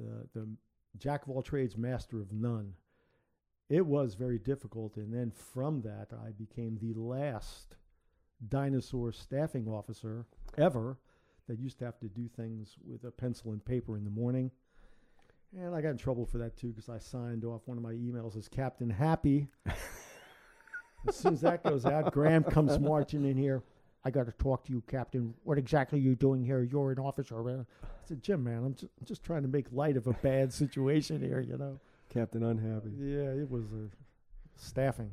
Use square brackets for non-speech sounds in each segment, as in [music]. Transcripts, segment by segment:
the, the jack of all trades, master of none. It was very difficult. And then from that, I became the last dinosaur staffing officer ever that used to have to do things with a pencil and paper in the morning. And I got in trouble for that too because I signed off one of my emails as Captain Happy. as soon as that goes out, Graham comes marching in here. I got to talk to you, Captain. What exactly are you doing here? You're an officer. Man. I said, Jim, man, I'm just, I'm just trying to make light of a bad [laughs] situation here, you know. Captain Unhappy. Yeah, it was a staffing.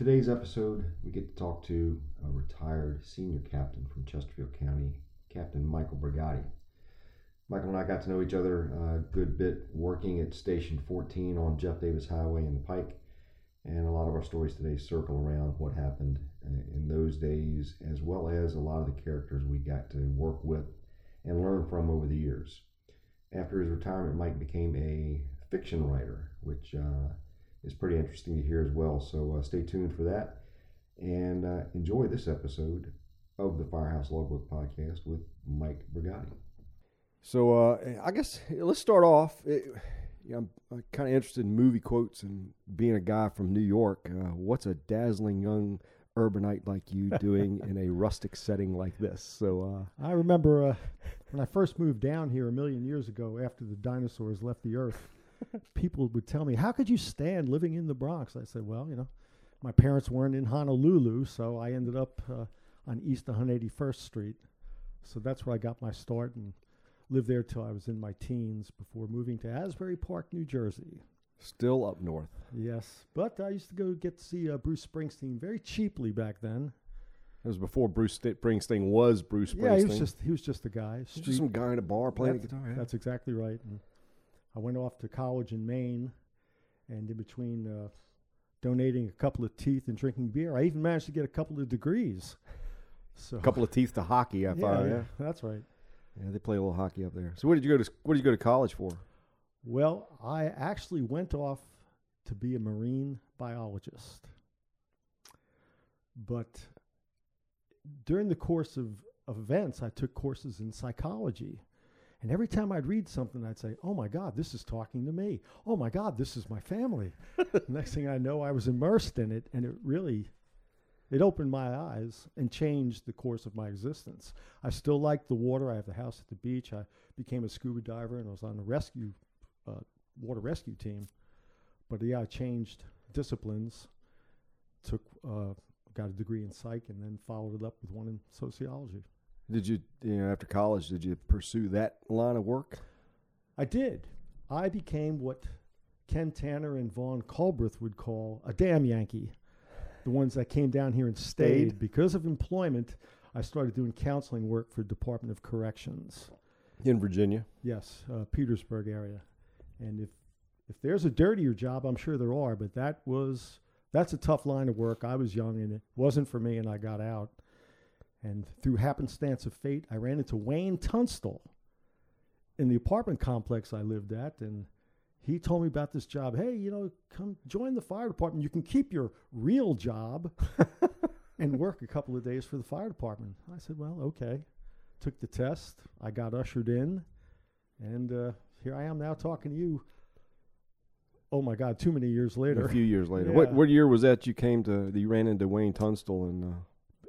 Today's episode, we get to talk to a retired senior captain from Chesterfield County, Captain Michael Brigati. Michael and I got to know each other a good bit working at Station 14 on Jeff Davis Highway in the Pike. And a lot of our stories today circle around what happened uh, in those days, as well as a lot of the characters we got to work with and learn from over the years. After his retirement, Mike became a fiction writer, which uh, is pretty interesting to hear as well. So uh, stay tuned for that and uh, enjoy this episode of the Firehouse Logbook podcast with Mike Brigati. So uh, I guess let's start off. It, yeah, I'm, I'm kind of interested in movie quotes and being a guy from New York. Uh, what's a dazzling young urbanite like you [laughs] doing in a rustic setting like this? So uh, I remember uh, when I first moved down here a million years ago after the dinosaurs left the earth, people would tell me, How could you stand living in the Bronx? I said, Well, you know, my parents weren't in Honolulu, so I ended up uh, on East 181st Street. So that's where I got my start and lived there till I was in my teens before moving to Asbury Park, New Jersey. still up north. Yes, but I used to go get to see uh, Bruce Springsteen very cheaply back then. It was before Bruce St- Springsteen was Bruce Springsteen. Yeah, he was just he was just a guy. Street- just some guy in a bar playing that's, guitar. Yeah. That's exactly right. And I went off to college in Maine, and in between uh, donating a couple of teeth and drinking beer, I even managed to get a couple of degrees. [laughs] So A couple of teeth to hockey. I yeah, thought. Yeah. that's right. yeah, they play a little hockey up there. So what did you go to? What did you go to college for? Well, I actually went off to be a marine biologist, but during the course of, of events, I took courses in psychology. And every time I'd read something, I'd say, Oh my God, this is talking to me. Oh my God, this is my family. [laughs] Next thing I know, I was immersed in it, and it really it opened my eyes and changed the course of my existence. I still like the water. I have the house at the beach. I became a scuba diver and I was on the rescue uh, water rescue team. But yeah, I changed disciplines. Took uh, got a degree in psych and then followed it up with one in sociology. Did you, you know, after college, did you pursue that line of work? I did. I became what Ken Tanner and Vaughn Culbreth would call a damn Yankee. The ones that came down here and stayed. Stayed. Because of employment, I started doing counseling work for Department of Corrections. In Virginia. Yes, uh, Petersburg area. And if if there's a dirtier job, I'm sure there are, but that was that's a tough line of work. I was young and it wasn't for me, and I got out. And through happenstance of fate, I ran into Wayne Tunstall in the apartment complex I lived at, and he told me about this job. Hey, you know, come join the fire department. You can keep your real job [laughs] and work a couple of days for the fire department. I said, well, okay. Took the test. I got ushered in, and uh, here I am now talking to you. Oh my God! Too many years later. A few years later. [laughs] What Yeah. what year was that you came to? You ran into Wayne Tunstall and uh,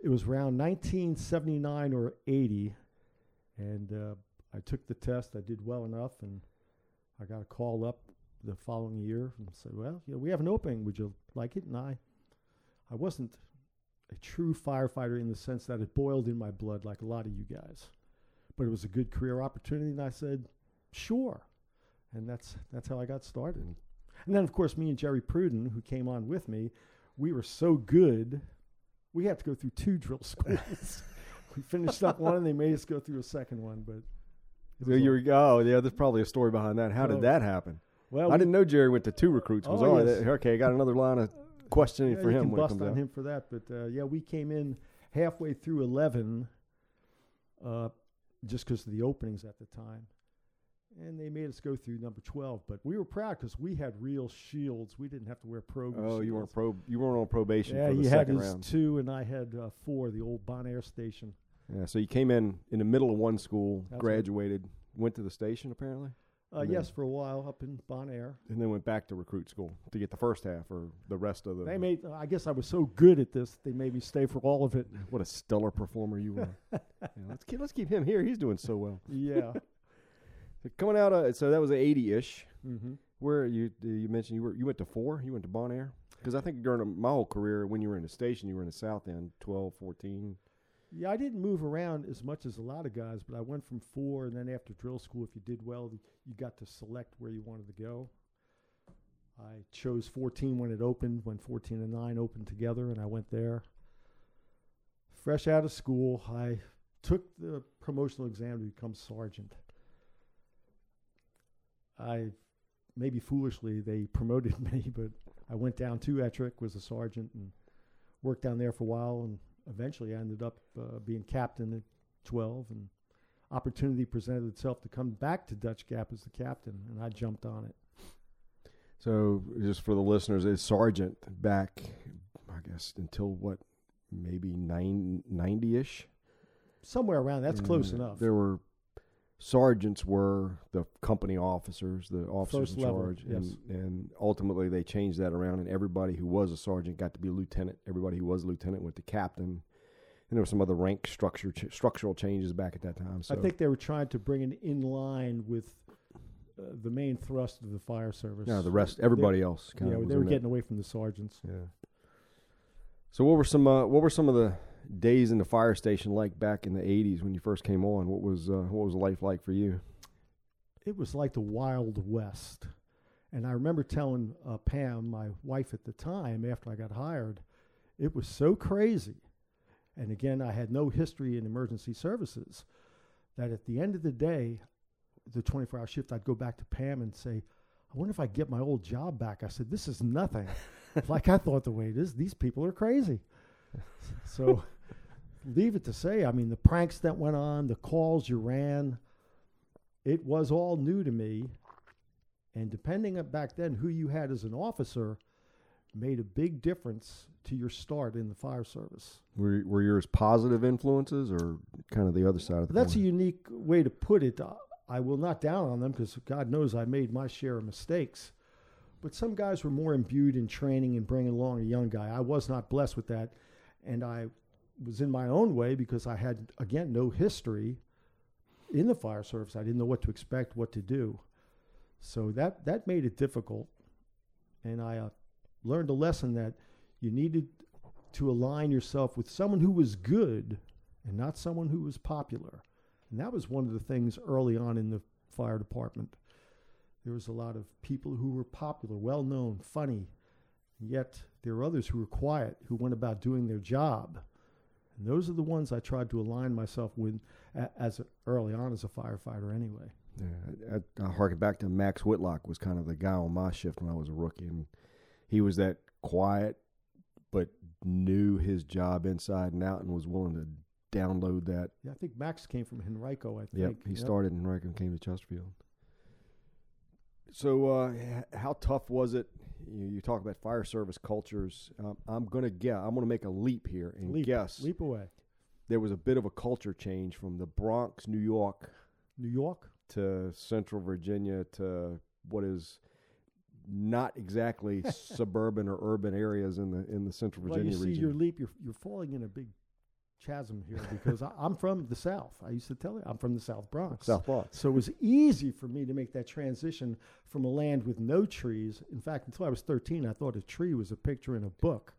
it was around 1979 or 80, and uh, I took the test. I did well enough, and I got a call up the following year and said, "Well, you know, we have an opening. Would you like it?" And I, I wasn't a true firefighter in the sense that it boiled in my blood like a lot of you guys, but it was a good career opportunity, and I said, "Sure," and that's that's how I got started. And then, of course, me and Jerry Pruden, who came on with me, we were so good we had to go through two drill [laughs] schools. we finished up one, and they made us go through a second one. But so you were, oh yeah, there's probably a story behind that. How Oh. did that happen? Well, I we- didn't know Jerry went to two recruits. Was Oh, yes. Okay, I got another line of questioning Yeah, for him can bust on out. him for that, but uh, yeah, we came in halfway through eleven, uh, just because of the openings at the time, and they made us go through number twelve. But we were proud because we had real shields. We didn't have to wear pro. Oh, you weren't shields. pro. You weren't on probation Yeah, for the he had his round. two, and I had uh, four. The old Bon Air station. Yeah, so you came in in the middle of one school, That's right. graduated, went to the station apparently, Uh, yes, for a while up in Bon Air. and then went back to recruit school to get the first half or the rest of the. They made. I guess I was so good at this, they made me stay for all of it. What a stellar performer you were. [laughs] yeah, let's keep let's keep him here. He's doing so well. Yeah. So coming out of so that was eighty ish. hmm Where you you mentioned you were you went to four. You went to Bon Air because I think during my whole career when you were in the station you were in the South End 12, 14. Yeah, I didn't move around as much as a lot of guys, but I went from four, and then after drill school, if you did well, you got to select where you wanted to go. I chose 14 when it opened, when 14 and 9 opened together, and I went there. Fresh out of school, I took the promotional exam to become sergeant. I, maybe foolishly, they promoted [laughs] me, but I went down to Ettrick, was a sergeant, and worked down there for a while, and eventually I ended up uh, being captain at 12 and opportunity presented itself to come back to Dutch Gap as the captain and I jumped on it. So just for the listeners, is sergeant back, I guess until what maybe nine ninety ish. Somewhere around that's close enough. There were sergeants were the company officers, the officers First in level, charge, yes. and and ultimately they changed that around, and everybody who was a sergeant got to be a lieutenant. Everybody who was a lieutenant went to captain. And there were some other rank structure ch- structural changes back at that time. So I think they were trying to bring it in line with uh, the main thrust of the fire service. yeah, the rest, everybody else, kind yeah, of they were getting away from the sergeants. Yeah. So what were some uh, what were some of the days in the fire station like back in the '80s when you first came on? What was uh, what was life like for you? It was like the Wild West. And I remember telling uh, Pam, my wife at the time, after I got hired, it was so crazy. And again, I had no history in emergency services that at the end of the day, the 24 hour shift, I'd go back to Pam and say, I wonder if I get my old job back. I said, This is nothing. [laughs] like I thought the way it is, these people are crazy. [laughs] so leave it to say, I mean, the pranks that went on, the calls you ran, it was all new to me. And depending on back then who you had as an officer made a big difference to your start in the fire service. Were were yours positive influences or kind of the other side of the That's a unique way to put it. I will not down on them because God knows I made my share of mistakes. But some guys were more imbued in training and bringing along a young guy. I was not blessed with that. And I was in my own way because I had, again, no history in the fire service. I didn't know what to expect, what to do. So that, that made it difficult. And I uh, learned a lesson that you needed to align yourself with someone who was good and not someone who was popular. And that was one of the things early on in the fire department. There was a lot of people who were popular, well known, funny, yet there were others who were quiet, who went about doing their job. And those are the ones I tried to align myself with as a, early on as a firefighter anyway. Yeah, I, I harken back to Max Whitlock was kind of the guy on my shift when I was a rookie, and he was that quiet, but knew his job inside and out, and was willing to download that. Yeah, I think Max came from Henrico, I think. Yep, he started in Henrico and came to Chesterfield. So, uh, how tough was it? You, you talk about fire service cultures. Um, I'm gonna guess. I'm gonna make a leap here and Leap, guess Leap away. there was a bit of a culture change from the Bronx, New York, New York? to Central Virginia to what is not exactly [laughs] suburban or urban areas in the in the Central Virginia Well, you see, region. your leap, you're, you're falling in a big chasm here because I, I'm from the South. I used to tell you, I'm from the South Bronx. South Bronx. So it was easy for me to make that transition from a land with no trees. In fact, until I was 13, I thought a tree was a picture in a book.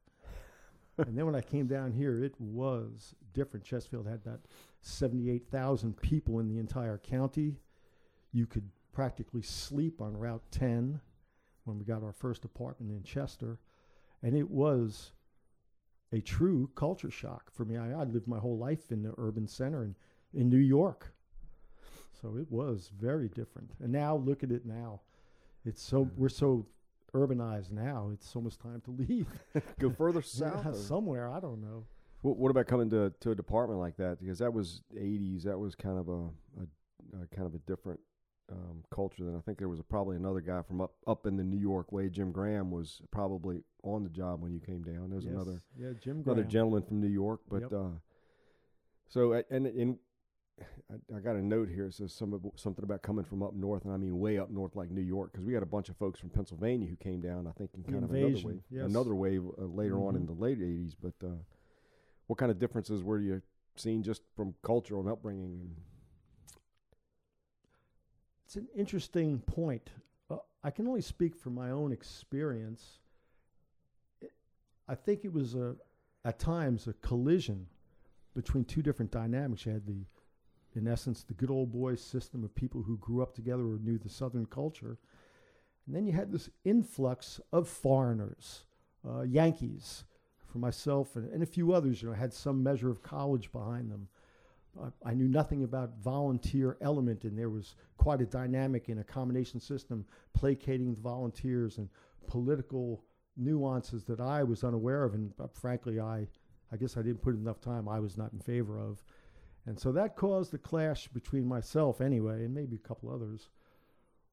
and then when I came down here, it was different. Chesterfield had about 78,000 people in the entire county. You could practically sleep on Route 10 when we got our first apartment in Chester. And it was a true culture shock for me. I, I lived my whole life in the urban center in, in New York. So it was very different. And now look at it now. It's so hmm. we're so urbanized now. It's almost time to leave. [laughs] Go further [laughs] south. or- somewhere. I don't know. What, what about coming to to a department like that? Because that was '80s. That was kind of a, a, a kind of a different um, culture. Than I think there was a, probably another guy from up up in the New York way. Jim Graham was probably on the job when you came down. There was Yes. another Yeah, Jim another gentleman from New York. But Yep. uh, so and and I, I got a note here. It says some something about coming from up north, and I mean way up north, like New York, because we had a bunch of folks from Pennsylvania who came down. I think in kind of invasion, another wave, yes. another wave uh, later on in Mhm. the late '80s. But uh, what kind of differences were you seeing just from culture and upbringing? It's an interesting point. Uh, I can only speak from my own experience. I think it was a, at times, a collision between two different dynamics. You had the, in essence, the good old boys system of people who grew up together or knew the Southern culture, and then you had this influx of foreigners, uh, Yankees, for myself and, and a few others. You know, had some measure of college behind them. I knew nothing about volunteer element, and there was quite a dynamic in a combination system placating the volunteers and political nuances that I was unaware of, and uh, frankly, I, I guess I didn't put enough time. I was not in favor of, and so that caused a clash between myself, anyway, and maybe a couple others,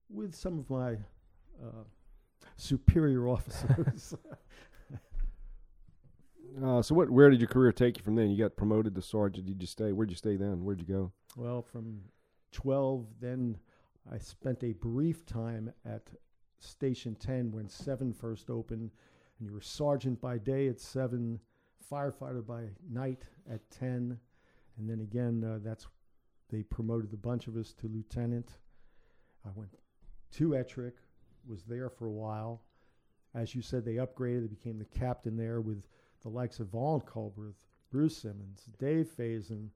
with some of my uh, superior [laughs] officers. [laughs] uh, so, what? Where did your career take you from then? You got promoted to sergeant. Did you stay? Where'd you stay then? Where'd you go? Well, from 12, then I spent a brief time at Station 10 when 7 first opened. And you were sergeant by day at 7, firefighter by night at 10. And then again, uh, that's they promoted a bunch of us to lieutenant. I went to Ettrick, was there for a while. As you said, they upgraded. They became the captain there with the likes of Vaughn Culbreth, Bruce Simmons, Dave Faison.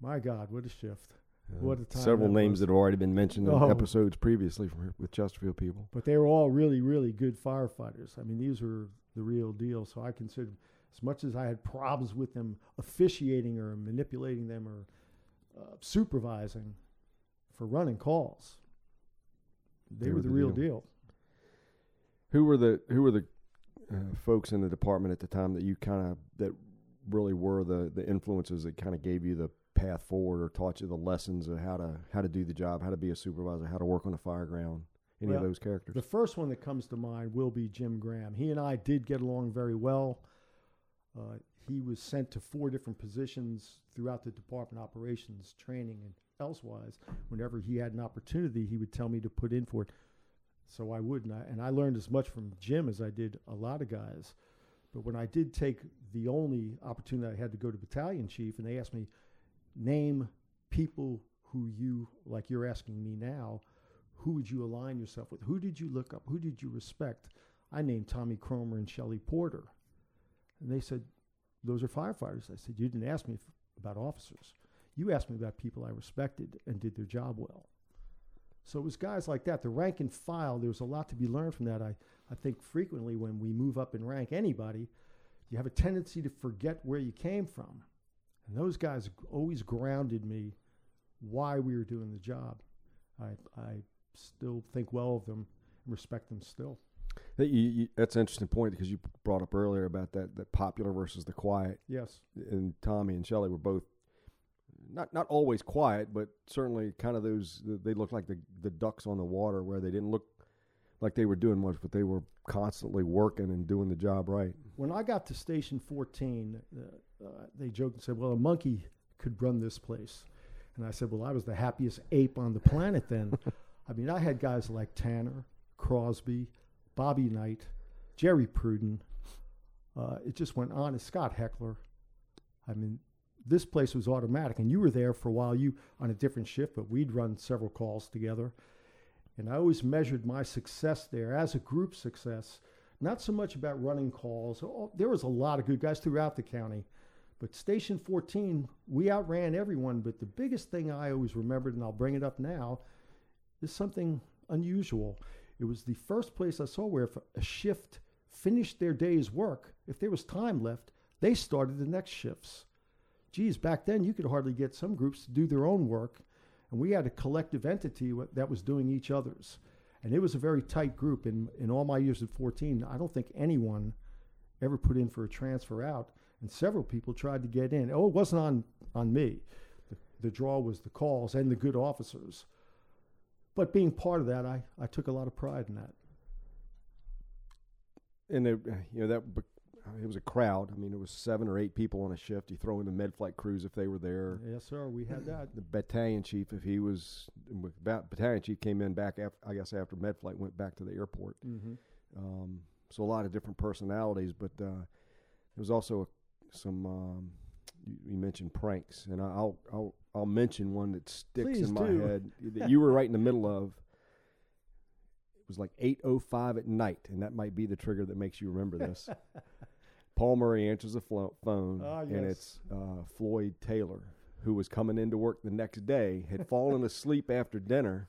My God, what a shift. What a time Several that names was. that have already been mentioned in Oh. episodes previously from, with Chesterfield people. But they were all really, really good firefighters. I mean, these were the real deal. So I consider, as much as I had problems with them officiating or manipulating them or uh, supervising for running calls, they, were, the, real deal. deal. Who were the Who were the uh, folks in the department at the time that you kind of that really were the the influences that kind of gave you the path forward or taught you the lessons of how to how to do the job, how to be a supervisor, how to work on the fire ground? Any of those characters? The first one that comes to mind will be Jim Graham. He and I did get along very well. Uh, he was sent to four different positions throughout the department operations, training, and elsewise. Whenever he had an opportunity, he would tell me to put in for it. So I wouldn't. I, and I learned as much from Jim as I did a lot of guys. But when I did take the only opportunity I had to go to battalion chief, and they asked me, name people who you, like you're asking me now, who would you align yourself with? Who did you look up? Who did you respect? I named Tommy Cromer and Shelley Porter. And they said, Those are firefighters. I said, You didn't ask me f- about officers. You asked me about people I respected and did their job well. So it was guys like that. The rank and file, there was a lot to be learned from that. I, I think frequently when we move up in rank, anybody, you have a tendency to forget where you came from. And those guys always grounded me why we were doing the job. I, I still think well of them and respect them still. That you, you, that's an interesting point because you brought up earlier about that that popular versus the quiet. Yes. And Tommy and Shelley were both not not always quiet, but certainly kind of those. They looked like the the ducks on the water, where they didn't look like they were doing much, but they were constantly working and doing the job right. When I got to Station 14, uh, uh, they joked and said, Well, a monkey could run this place. And I said, Well, I was the happiest ape on the planet then. [laughs] I mean, I had guys like Tanner, Crosby, Bobby Knight, Jerry Pruden. Uh, it just went on. And Scott Heckler. I mean, this place was automatic. And you were there for a while, you on a different shift, but we'd run several calls together. And I always measured my success there as a group success, not so much about running calls. Oh, there was a lot of good guys throughout the county. But Station 14, we outran everyone. But the biggest thing I always remembered, and I'll bring it up now, is something unusual. It was the first place I saw where if a shift finished their day's work, if there was time left, they started the next shifts. Geez, back then you could hardly get some groups to do their own work, and we had a collective entity that was doing each other's. And it was a very tight group. In, in all my years at 14, I don't think anyone ever put in for a transfer out. And several people tried to get in. Oh, it wasn't on, on me. The, the draw was the calls and the good officers. But being part of that, I, I took a lot of pride in that. And it, you know that it was a crowd. I mean, it was seven or eight people on a shift. You throw in the med flight crews if they were there. Yes, sir. We had that. The battalion chief, if he was, battalion chief came in back after, I guess after med flight went back to the airport. Mm-hmm. Um, so a lot of different personalities, but uh, there was also a, some. Um, you, you, mentioned pranks, and I'll I'll I'll mention one that sticks Please in do. my head [laughs] that you were right in the middle of. It was like eight oh five at night, and that might be the trigger that makes you remember this. [laughs] Paul Murray answers the flo- phone, Ah, and it's uh, Floyd Taylor, who was coming into work the next day, had [laughs] fallen asleep after dinner,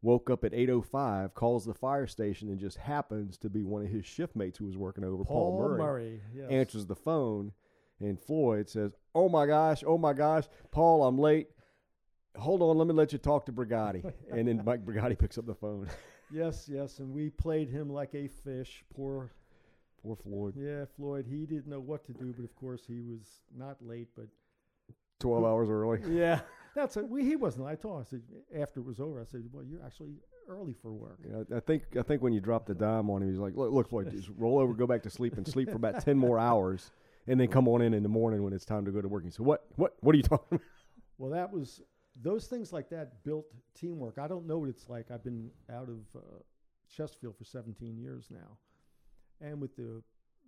woke up at 8.05, calls the fire station, and just happens to be one of his shift mates who was working over, Paul, Paul Murray, Murray. Yes. answers the phone, and Floyd says, oh my gosh, oh my gosh, Paul, I'm late. Hold on, let me let you talk to Brigati. and then Mike Brigati picks up the phone. [laughs] Yes, yes, and we played him like a fish. Poor, Poor Floyd. yeah, Floyd. He didn't know what to do, but of course he was not late. But 12 hours early. [laughs] yeah, [laughs] that's it. We, he wasn't. I told him. I said after it was over. I said, "Well, you're actually early for work." Yeah, I think I think when you drop the dime on him, he's like, "Look, look, Floyd, just roll over, go back to sleep, and sleep for about ten more hours, and then come on in in the morning when it's time to go to work." He said, "What? What? What are you talking about?" [laughs] Well, that was those things like that built teamwork. I don't know what it's like. I've been out of uh, Chesterfield for 17 years now, and with the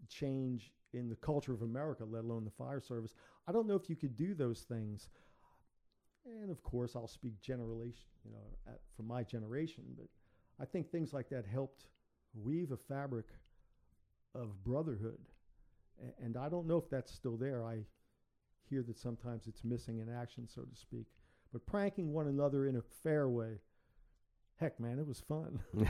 change in the culture of America, let alone the fire service, I don't know if you could do those things. And of course, I'll speak generation, you know, at, from my generation, but I think things like that helped weave a fabric of brotherhood. And I don't know if that's still there. I hear that sometimes it's missing in action, so to speak. But pranking one another in a fair way, heck, man, it was fun. [laughs]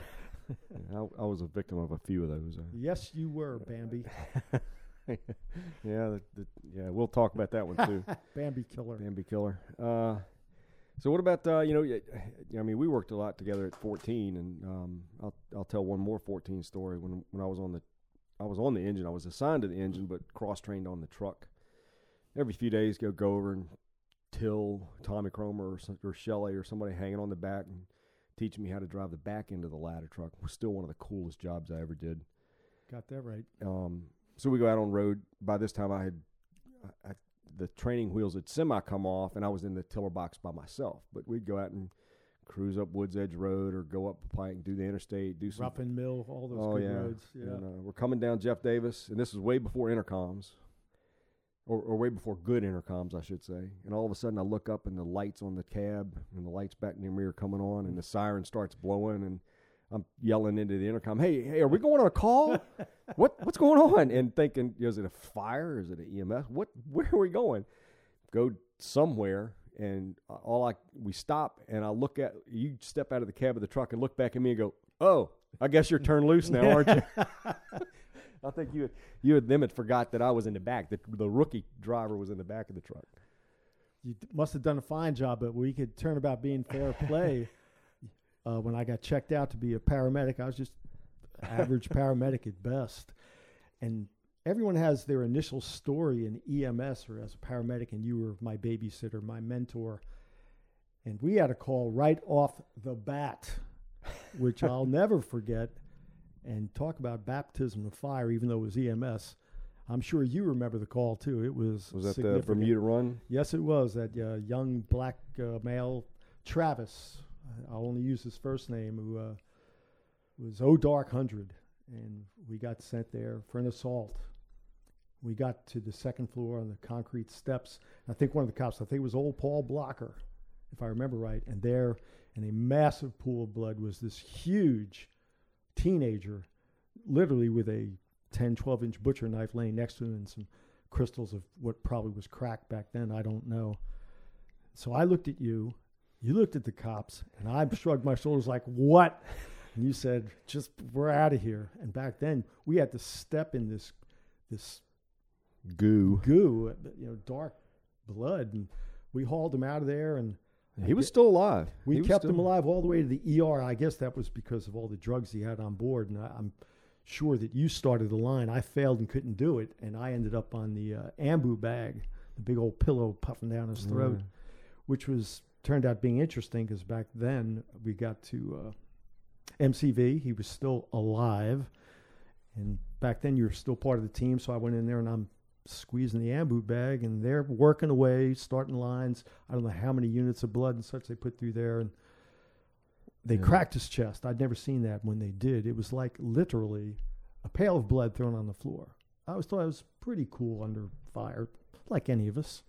I, I was a victim of a few of those. uh, yes, you were, Bambi. [laughs] yeah, the, the, yeah, we'll talk about that one too. [laughs] Bambi killer. Bambi killer. Uh, so what about uh, you know? I mean, we worked a lot together at 14, and um, I'll I'll tell one more 14 story. When when I was on the I was on the engine. I was assigned to the engine, but cross trained on the truck. Every few days, go go over and till Tommy Cromer or, or Shelley or somebody hanging on the back and teaching me how to drive the back end of the ladder truck was still one of the coolest jobs I ever did. Got that right. Um, so we go out on road. By this time, I had I, I, the training wheels had semi come off, and I was in the tiller box by myself. But we'd go out and cruise up Woods Edge Road or go up the pike, and do the interstate, do some. Ruffin Mill, all those oh good yeah, roads. Yeah. And, uh, we're coming down Jeff Davis, and this is way before intercoms, or, or way before good intercoms, I should say. And all of a sudden, I look up, and the lights on the cab and the lights back in the mirror coming on, and the siren starts blowing, and I'm yelling into the intercom, "Hey, hey, are we going on a call? [laughs] what what's going on?" And thinking, is it a fire? Is it an EMS? What where are we going? Go somewhere, and all I we stop, and I look at you. Step out of the cab of the truck and look back at me and go, "Oh, I guess you're turned loose now, aren't you?" [laughs] I think you had, you and them had forgot that I was in the back. That the rookie driver was in the back of the truck. You must have done a fine job, but we could turn about being fair play. [laughs] uh, when I got checked out to be a paramedic, I was just average paramedic at best. And everyone has their initial story in EMS or as a paramedic, and you were my babysitter, my mentor. And we had a call right off the bat, which I'll [laughs] never forget. And talk about baptism of fire, even though it was EMS. I'm sure you remember the call too. It was Was that the. Bermuda Run? Yes, it was that uh, young black uh, male, Travis. I'll only use his first name, who uh, was O Dark Hundred, and we got sent there for an assault. We got to the second floor on the concrete steps. I think one of the cops, I think it was old Paul Blocker, if I remember right, and there, in a massive pool of blood, was this huge teenager, literally with a 10, 12 inch butcher knife laying next to him and some crystals of what probably was crack back then. I don't know. So I looked at you, you looked at the cops, and I shrugged my shoulders like, "What?" And you said, "Just we're out of here." And back then, we had to step in this this Goo. goo, you know, dark blood, and we hauled him out of there. And He was still alive. We He kept him alive all the way to the ER. I guess that was because of all the drugs he had on board. And I, I'm sure that you started the line. I failed and couldn't do it, and I ended up on the uh, ambu bag, the big old pillow puffing down his throat, which was turned out being interesting because back then we got to uh, MCV. He was still alive, and back then you were still part of the team. So I went in there and I'm squeezing the ambu bag, and they're working away, starting lines. I don't know how many units of blood and such they put through there, and they Yeah. cracked his chest. I'd never seen that when they did. It was like literally a pail of blood thrown on the floor. I always thought I was pretty cool under fire, like any of us,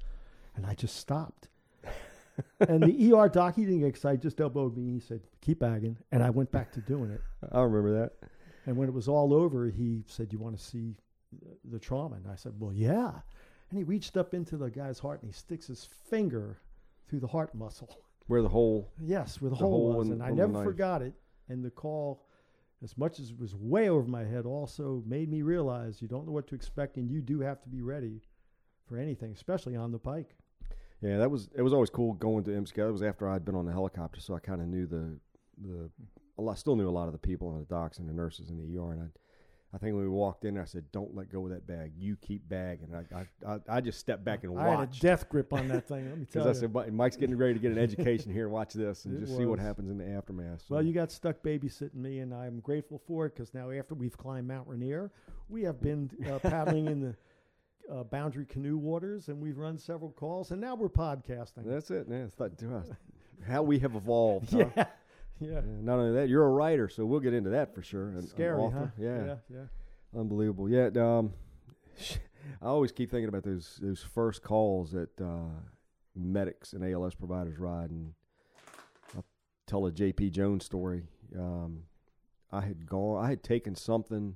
and I just stopped. [laughs] and the ER doc, he didn't get excited, just elbowed me. He said, "Keep bagging," and I went back to doing it. I remember that. And when it was all over, he said, "You want to see the- trauma?" And I said, "Well, yeah." And he reached up into the guy's heart and he sticks his finger through the heart muscle. Where the hole? Yes, where the, The hole, hole was, in- and I never forgot it. And the call, as much as it was way over my head, also made me realize you don't know what to expect, and you do have to be ready for anything, especially on the pike. Yeah, that was it. Was always cool going to MCV. It was after I'd been on the helicopter, so I kind of knew the the. A lot, still knew a lot of the people on the docs and the nurses in the ER. And I, I think when we walked in, I said, "Don't let go of that bag. You keep bagging." I, I, I, I just stepped back and watched. I had a death grip on that thing. Let me [laughs] tell because you. I said, "Mike's getting ready to get an education here. Watch this and It just see what happens in the aftermath." So, Well, you got stuck babysitting me, and I'm grateful for it because now after we've climbed Mount Rainier, we have been uh, paddling in the uh, Boundary Canoe waters, and we've run several calls, and now we're podcasting. that's it. Man, it's not, how we have evolved. huh? [laughs] yeah, yeah. Not only that, you're a writer, so we'll get into that for sure. An- an Scary, author. huh? Yeah. yeah, yeah. Unbelievable. Yeah. Um, [laughs] I always keep thinking about those those first calls that uh, medics and ALS providers ride, and I'll tell a JP Jones story. Um, I had gone, I had taken something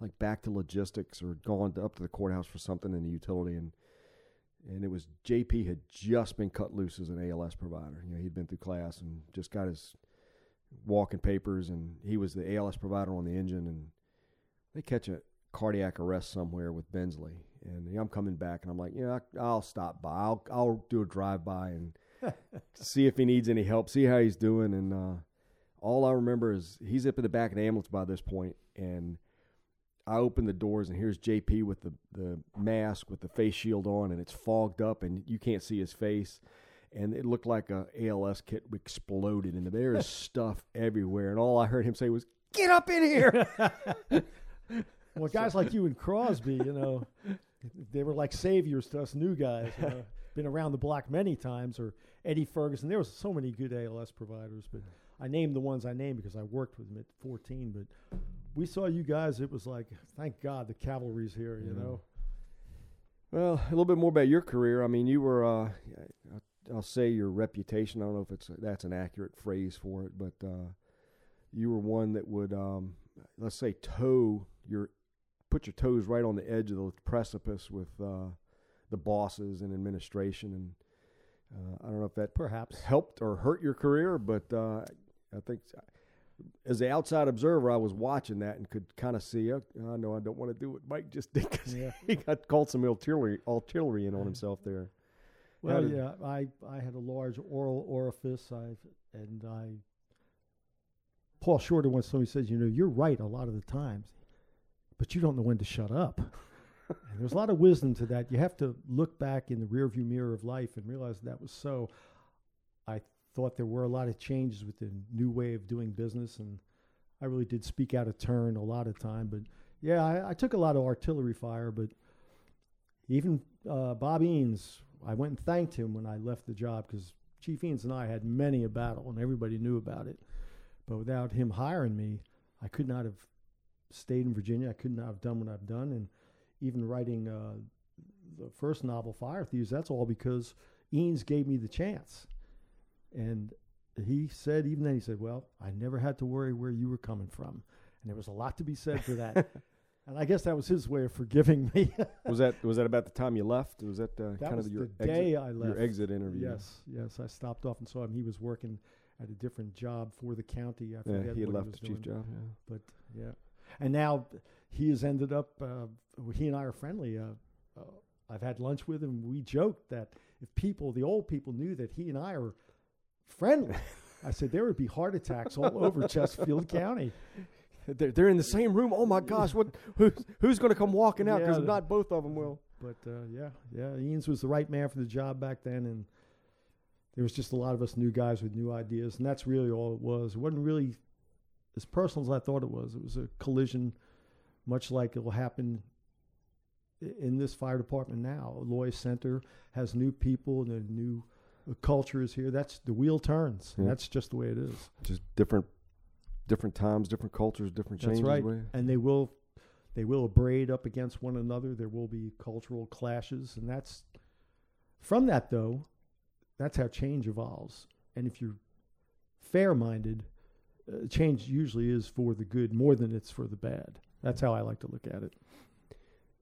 like back to logistics or gone to, up to the courthouse for something in the utility, and and it was JP had just been cut loose as an ALS provider. You know, he'd been through class and just got his walking papers, and he was the ALS provider on the engine, and they catch a cardiac arrest somewhere with Bensley, and I'm coming back, and I'm like, yeah, I'll stop by. I'll I'll do a drive by and [laughs] see if he needs any help, see how he's doing, and uh, all I remember is he's up in the back of the ambulance by this point, and I open the doors, and here's JP with the the mask with the face shield on, and it's fogged up, and you can't see his face. And it looked like a ALS kit exploded, and there is stuff everywhere. And all I heard him say was, "Get up in here!" [laughs] Well, guys like you and Crosby, you know, they were like saviors to us new guys. You know, [laughs] been around the block many times, or Eddie Ferguson. There was so many good ALS providers, but I named the ones I named because I worked with them at 14. But we saw you guys. It was like, thank God the cavalry's here. You Yeah. know, Well, a little bit more about your career. I mean, you were, uh, I'll say your reputation. I don't know if it's that's an accurate phrase for it, but uh, you were one that would, um, let's say, toe your, put your toes right on the edge of the precipice with uh, the bosses and administration. And uh, I don't know if that perhaps. helped or hurt your career, but uh, I think as the outside observer, I was watching that and could kind of see. Oh, I know I don't want to do what Mike just did because Yeah. [laughs] he got called some artillery, artillery in on himself there. Well, did- yeah, I I had a large oral orifice. I and I. Paul Shorter once he says, you know, you're right a lot of the times, but you don't know when to shut up. [laughs] and there's a lot of wisdom to that. You have to look back in the rearview mirror of life and realize that was so. I thought there were a lot of changes with the new way of doing business, and I really did speak out of turn a lot of time. But yeah, I, I took a lot of artillery fire, but even uh, Bob Eanes, I went and thanked him when I left the job because Chief Eanes and I had many a battle, and everybody knew about it. But without him hiring me, I could not have stayed in Virginia. I could not have done what I've done, and even writing uh, the first novel, Fire Thieves. That's all because Eanes gave me the chance, and he said even then he said, "Well, I never had to worry where you were coming from," and there was a lot to be said for that. [laughs] and I guess that was his way of forgiving me. [laughs] Was that was that about the time you left? Was that uh, that kind was of your the exit, day I left. your exit interview? Yes, yes. I stopped off and saw him. He was working at a different job for the county. I Yeah, forget he had what left he the chief doing. job. Yeah. But yeah, and now he has ended up. Uh, he and I are friendly. Uh, uh, I've had lunch with him. We joked that if people, the old people, knew that he and I are friendly. [laughs] I said there would be heart attacks all over [laughs] Chesterfield County. They're, they're in the same room. Oh my gosh, what? Who, who's going to come walking out? Because the- not both of them will. But uh, yeah, yeah, Eanes was the right man for the job back then, and there was just a lot of us new guys with new ideas, and that's really all it was. It wasn't really as personal as I thought it was. It was a collision, much like it will happen in this fire department now. Loy Senter has new people, and a new uh, culture is here. That's the wheel turns. and Yeah. That's just the way it is. Just different, different times, different cultures, different changes. That's right. and they will they will braid up against one another there will be cultural clashes and that's from that though that's how change evolves and if you're fair minded uh, change usually is for the good more than it's for the bad that's how i like to look at it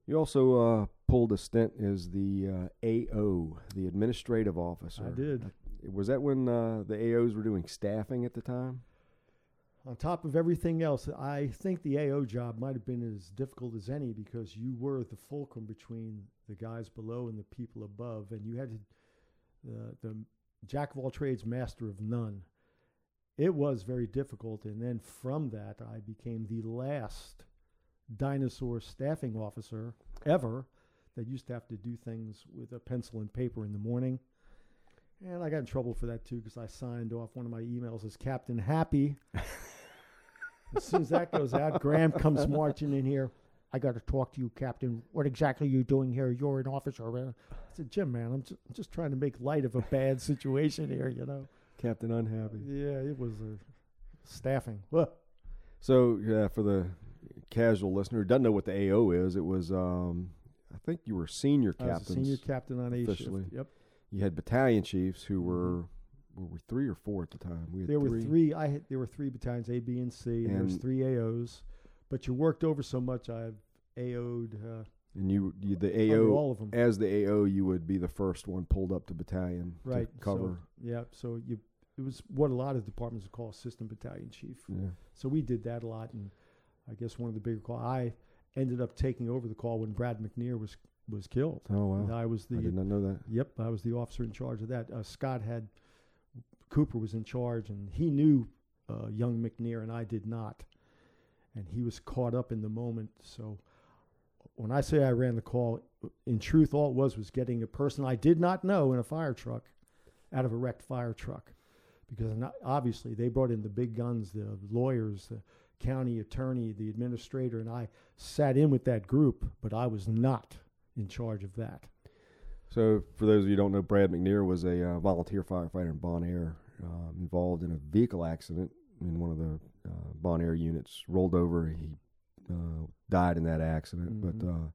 You also uh, pulled a stint as the uh, AO, the administrative officer. i did Was that when uh, the AOs were doing staffing at the time? On top of everything else i think the ao job might have been as difficult as any because you were the fulcrum between the guys below and the people above and you had to uh, the jack of all trades master of none. It was very difficult and then from that i became the last dinosaur staffing officer ever that used to have to do things with a pencil and paper in the morning. And i got in trouble for that too because i signed off one of my emails as captain happy [laughs] as soon as that goes out, Graham comes marching in here. I got to talk to you, Captain. What exactly are you doing here? You're an officer. man." I said, Jim, man, I'm just, I'm just trying to make light of a bad situation here, you know? Captain Unhappy. Yeah, it was a staffing. So yeah, for the casual listener who doesn't know what the AO is, it was um, I think you were senior I was a captains. senior captain on A shift. officially. Yep. you had battalion chiefs who were were we three or four at the time? We There were three. I had, there were three battalions, A, B, and C, and, there was three AOs. But you worked over so much, I've AO'd uh, and you, you the AO all of them. as the AO, you would be the first one pulled up to battalion right. to cover. So, yeah. So you, it was what a lot of departments would call assistant battalion chief. yeah. So we did that a lot, and I guess one of the bigger call I ended up taking over the call when Brad McNear was was killed. Oh And wow! I was the I did not know that. yep, I was the officer in charge of that. Uh, Scott had Cooper was in charge, and he knew uh, young McNear, and I did not, and he was caught up in the moment. So when I say I ran the call, in truth, all it was was getting a person I did not know in a fire truck out of a wrecked fire truck, because obviously they brought in the big guns, the lawyers, the county attorney, the administrator, and I sat in with that group, but I was not in charge of that. So, for those of you who don't know, Brad McNear was a uh, volunteer firefighter in Bon Air, um, involved in a vehicle accident in one of the uh, Bon Air units. Rolled over, he uh, died in that accident. But Mhm. uh,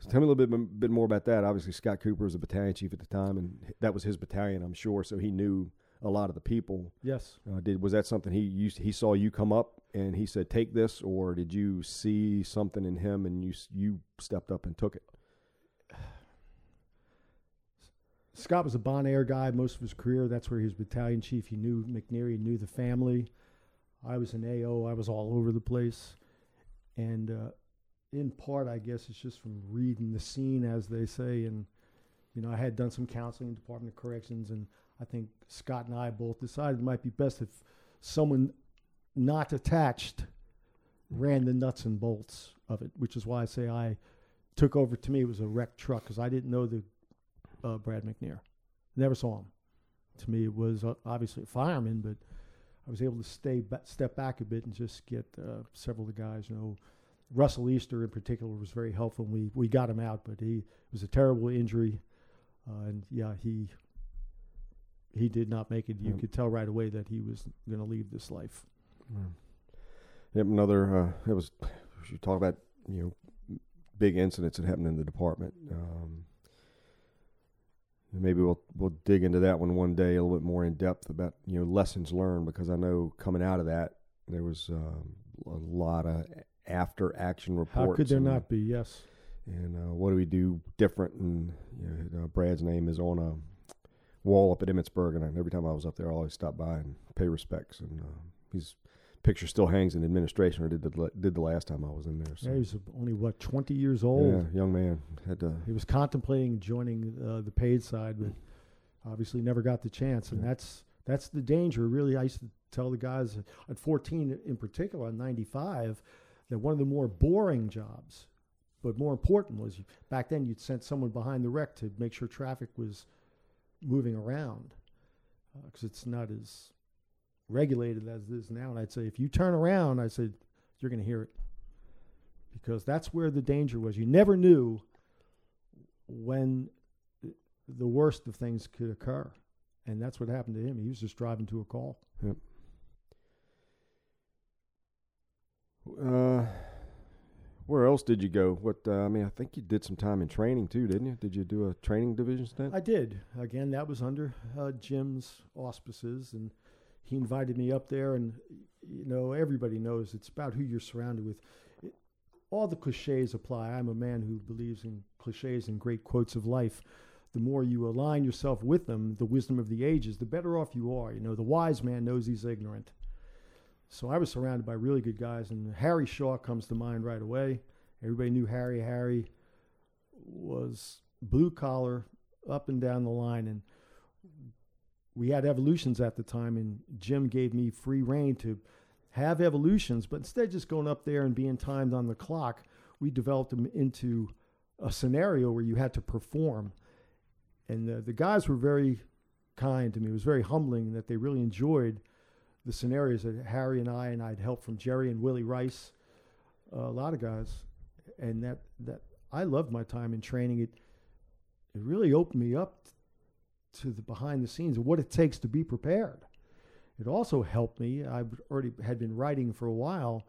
so tell me a little bit, bit more about that. Obviously, Scott Cooper was a battalion chief at the time, and that was his battalion, I'm sure. So he knew a lot of the people. Yes. Uh, did was that something he used? He saw you come up and he said, "Take this," or did you see something in him and you you stepped up and took it? Scott was a Bon Air guy most of his career. That's where he was battalion chief. He knew McNeary, he knew the family. I was an AO. I was all over the place. And uh, in part, I guess it's just from reading the scene, as they say. And, you know, I had done some counseling in Department of Corrections, and I think Scott and I both decided it might be best if someone not attached ran the nuts and bolts of it, which is why I say I took over. To me, it was a wrecked truck because I didn't know the uh, Brad McNair. Never saw him. To me, it was uh, obviously a fireman, but I was able to stay ba- step back a bit and just get uh, several of the guys. You know, Russell Easter in particular was very helpful. We we got him out, but he it was a terrible injury, uh, and yeah, he he did not make it. You Yep. could tell right away that he was going to leave this life. Yep, another. Uh, it was. You talk about you know big incidents that happened in the department. Um, maybe we'll we'll dig into that one one day a little bit more in depth about you know lessons learned because I know coming out of that there was um, a lot of after action reports. How could there and, not be? Yes. And uh, what do we do different? And you know, uh, Brad's name is on a wall up at Emmitsburg, and I, every time I was up there, I always stopped by and pay respects. And uh, his picture still hangs in administration, or did the did the last time I was in there. So. Yeah, he was only what twenty years old. Yeah, young man had to. He was contemplating joining uh, the paid side, but obviously never got the chance. And Yeah. that's That's the danger. Really, I used to tell the guys at 14 in particular, on 95, that one of the more boring jobs, but more important was you, back then you'd send someone behind the wreck to make sure traffic was moving around because uh, it's not as regulated as it is now. And I'd say, if you turn around, I said, you're going to hear it because that's where the danger was. You never knew when the worst of things could occur. And that's what happened to him. He was just driving to a call. Yep. Uh, where else did you go? What uh, I mean, I think you did some time in training too, didn't you? Did you do a training division stint? I did. Again, that was under uh, Jim's auspices, and he invited me up there. And you know, everybody knows it's about who you're surrounded with. It, all the cliches apply. I'm a man who believes in cliches and great quotes of life. The more you align yourself with them, the wisdom of the ages, the better off you are. You know, the wise man knows he's ignorant. So I was surrounded by really good guys, and Harry Shaw comes to mind right away. Everybody knew Harry. Harry was blue collar, up and down the line, and we had evolutions at the time, and Jim gave me free reign to have evolutions, but instead of just going up there and being timed on the clock, we developed them into a scenario where you had to perform. And the, the guys were very kind to me. It was very humbling that they really enjoyed the scenarios that Harry and I and I'd help from Jerry and Willie Rice, uh, a lot of guys, and that that I loved my time in training. It it really opened me up to the behind the scenes of what it takes to be prepared. It also helped me. I already had been writing for a while,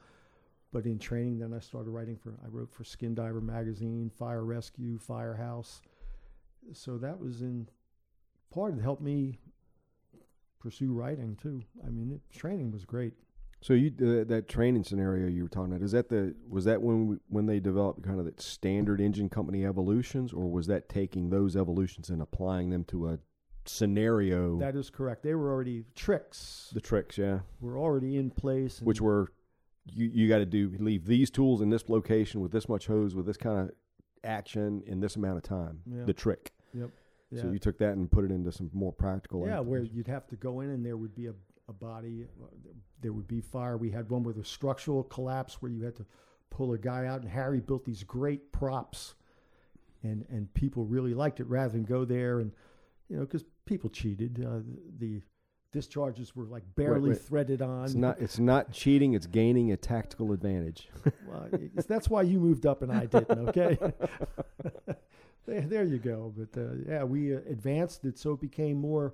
but in training, then I started writing for. I wrote for Skin Diver magazine, Fire Rescue, Firehouse. So that was in part. It helped me pursue writing too. I mean, it, training was great. So you uh, that training scenario you were talking about is that the was that when we, when they developed kind of standard engine company evolutions, or was that taking those evolutions and applying them to a scenario? That is correct. They were already tricks. The tricks, yeah, were already in place, which were you you got to do leave these tools in this location with this much hose with this kind of action in this amount of time. Yeah. The trick. Yep. Yeah. So you took that and put it into some more practical. Yeah, where you'd have to go in and there would be a, a body, there would be fire. We had one with a structural collapse where you had to pull a guy out, and Harry built these great props, and and people really liked it rather than go there and you know because people cheated. Uh, the discharges were like barely wait, wait. threaded on. It's not. It's not cheating. It's gaining a tactical advantage. [laughs] well, that's why you moved up and I didn't. Okay. [laughs] there, there you go. But uh, yeah, we uh, advanced it so it became more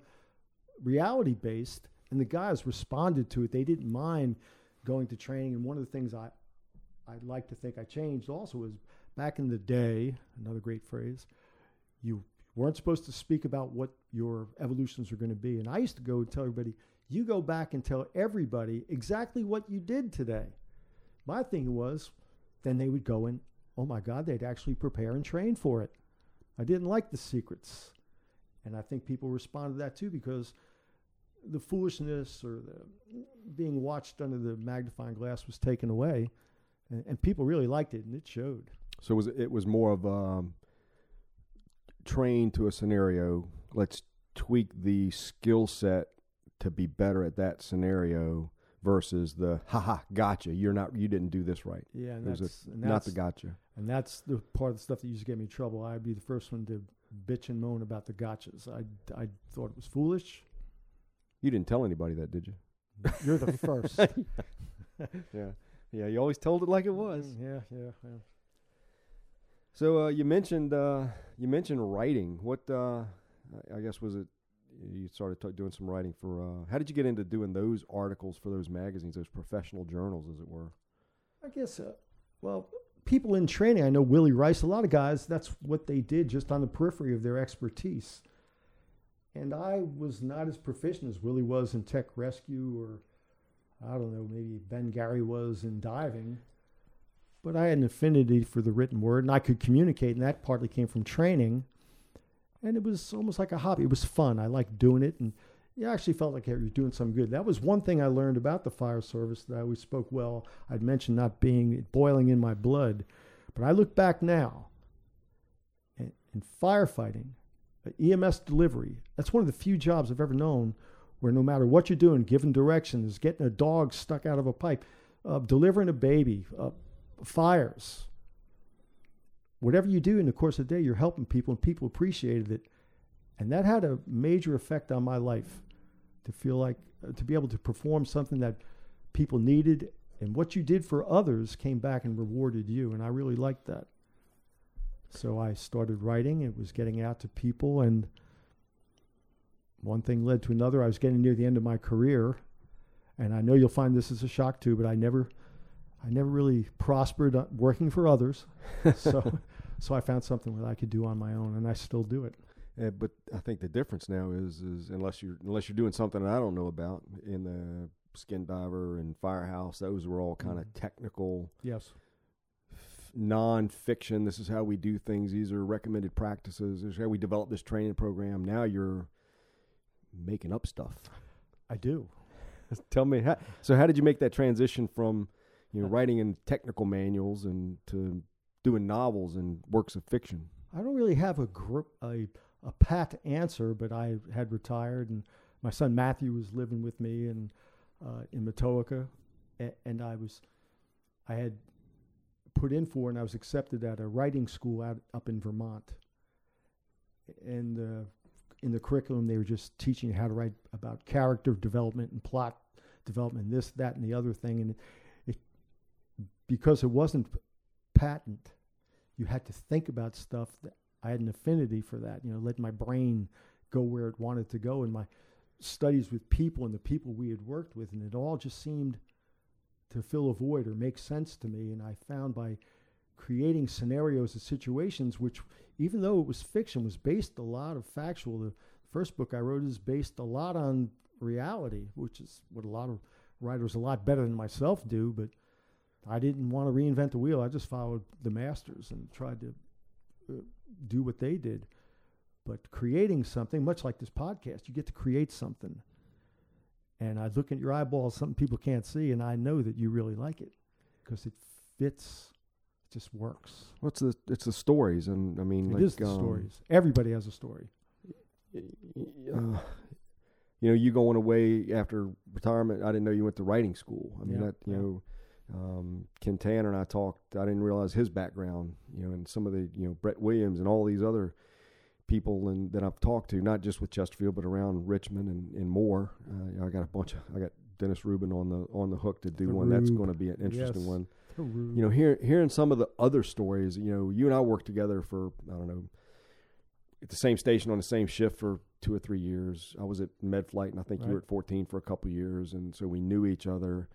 reality based, and the guys responded to it. They didn't mind going to training. And one of the things I I'd like to think I changed also was back in the day. Another great phrase. You weren't supposed to speak about what your evolutions were going to be, and I used to go and tell everybody. You go back and tell everybody exactly what you did today. My thing was, then they would go and, oh my God, they'd actually prepare and train for it. I didn't like the secrets. And I think people responded to that too because the foolishness or the being watched under the magnifying glass was taken away. And, and people really liked it and it showed. So was it, it was more of um, trained to a scenario. Let's tweak the skill set to be better at that scenario versus the haha gotcha you're not you didn't do this right. Yeah and that's, a, and that's, not the gotcha. and that's the part of the stuff that used to get me in trouble. I'd be the first one to bitch and moan about the gotchas. I, I thought it was foolish. You didn't tell anybody that did you? [laughs] You're the first. [laughs] Yeah yeah you always told it like it was. Mm, yeah yeah, yeah. so uh, you mentioned uh, you mentioned writing. What uh, i guess was it you started t- doing some writing for. Uh, how did you get into doing those articles for those magazines, those professional journals, as it were? I guess, uh, well, people in training, I know Willie Rice, a lot of guys, that's what they did just on the periphery of their expertise. And I was not as proficient as Willie was in tech rescue, or I don't know, maybe Ben Gary was in diving. But I had an affinity for the written word, and I could communicate, and that partly came from training and it was almost like a hobby. It was fun. I liked doing it, and you actually felt like you're doing something good. That was one thing I learned about the fire service that I always spoke well. I'd mentioned not being boiling in my blood, but I look back now, in firefighting, EMS delivery. That's one of the few jobs I've ever known where no matter what you're doing, giving directions, getting a dog stuck out of a pipe, uh, delivering a baby, uh, fires, whatever you do in the course of the day, you're helping people, and people appreciated it. And that had a major effect on my life to feel like, uh, to be able to perform something that people needed, and what you did for others came back and rewarded you. And I really liked that. So I started writing. It was getting out to people, and one thing led to another. I was getting near the end of my career, and I know you'll find this as a shock too. But I never, I never really prospered uh, working for others. [laughs] so, so I found something that I could do on my own, and I still do it. Uh, but I think the difference now is is unless you're unless you're doing something I don't know about in the skin diver and firehouse, those were all kind of Mhm. technical Yes. f- non-fiction. This is how we do things. These are recommended practices. This is how we develop this training program. Now you're making up stuff. I do. [laughs] Tell me, how, so how did you make that transition from you know writing in technical manuals and to doing novels and works of fiction? I don't really have a group a a pat answer, but I had retired, and my son Matthew was living with me and uh, in Matoaca, a- and I was I had put in for and I was accepted at a writing school out up in Vermont. And uh, in the curriculum, they were just teaching how to write about character development and plot development, this, that, and the other thing, and it because it wasn't patent you had to think about stuff that I had an affinity for that, you know, let my brain go where it wanted to go in my studies with people and the people we had worked with, and it all just seemed to fill a void or make sense to me. And I found by creating scenarios and situations, which, even though it was fiction, was based a lot of factual. The first book I wrote is based a lot on reality, which is what a lot of writers a lot better than myself do, but I didn't want to reinvent the wheel. I just followed the masters and tried to uh, do what they did. But creating something, much like this podcast, you get to create something. And I look at your eyeballs, something people can't see, and I know that you really like it because it fits, it just works. What's the it's the stories and I mean It like is the um, stories. Everybody has a story. uh, you know, you going away after retirement. I didn't know you went to writing school. I mean, Yeah, that you yeah. know, um, Ken Tanner and I talked. I didn't realize his background. You know, and some of the you know Brett Williams and all these other people and that I've talked to, not just with Chesterfield, but around Richmond and, and more. Uh, I got a bunch of. I got Dennis Rubin on the on the hook to do The one. That's going to be an interesting Yes. one You know, hear, hearing some of the other stories, you know, you and I worked together for, I don't know, at the same station on the same shift for two or three years. I was at MedFlight, and I think you were at 14 for a couple of years, and so we knew each other.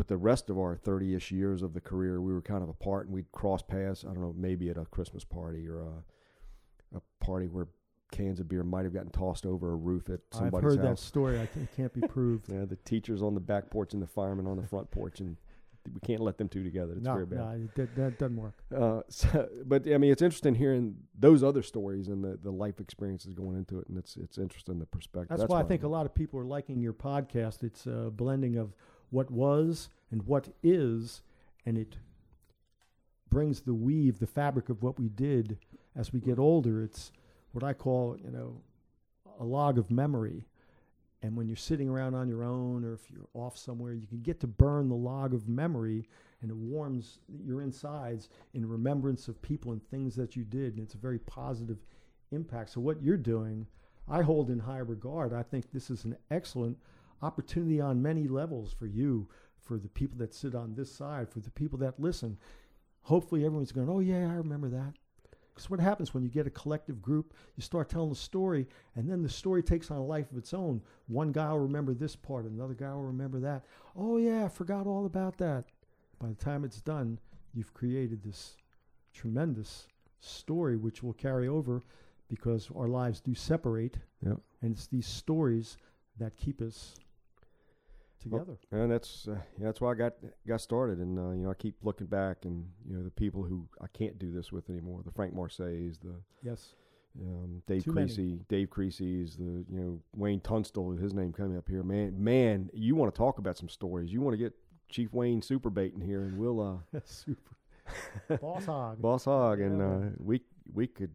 But the rest of our 30 ish years of the career, we were kind of apart, and we'd cross paths, I don't know, maybe at a Christmas party or a, a party where cans of beer might have gotten tossed over a roof at somebody's house I've heard that story. I can, it can't be proved. [laughs] Yeah, the teachers on the back porch and the firemen on the front porch, and we can't let them two together. It's no, very bad. no, it, that, that doesn't work. Uh, [laughs] so, but I mean, it's interesting hearing those other stories and the, the life experiences going into it, and it's it's interesting the perspective. That's, why I think a lot of people are liking your podcast. It's a blending of what was and what is, and it brings the weave, the fabric of what we did as we get older. It's what I call, you know, a log of memory. And when you're sitting around on your own or if you're off somewhere, you can get to burn the log of memory and it warms your insides in remembrance of people and things that you did. And it's a very positive impact. So, what you're doing, I hold in high regard. I think this is an excellent opportunity on many levels for you, for the people that sit on this side, for the people that listen. Hopefully, everyone's going, Oh, yeah, I remember that. Because what happens when you get a collective group, you start telling a story, and then the story takes on a life of its own. One guy will remember this part, another guy will remember that. Oh, yeah, I forgot all about that. By the time it's done, you've created this tremendous story which will carry over because our lives do separate. Yep. And it's these stories that keep us together. and that's uh, yeah, that's why I got got started, and uh, you know I keep looking back, and you know the people who I can't do this with anymore, the Frank Marseilles, the yes. um, Dave Too many. Creasy, Dave Creasy's, the you know Wayne Tunstall, his name coming up here. Man, man, you want to talk about some stories? You want to get Chief Wayne Superbait in here, and we'll uh, [laughs] Super. Boss hog. [laughs] Boss Hog, and uh, we we could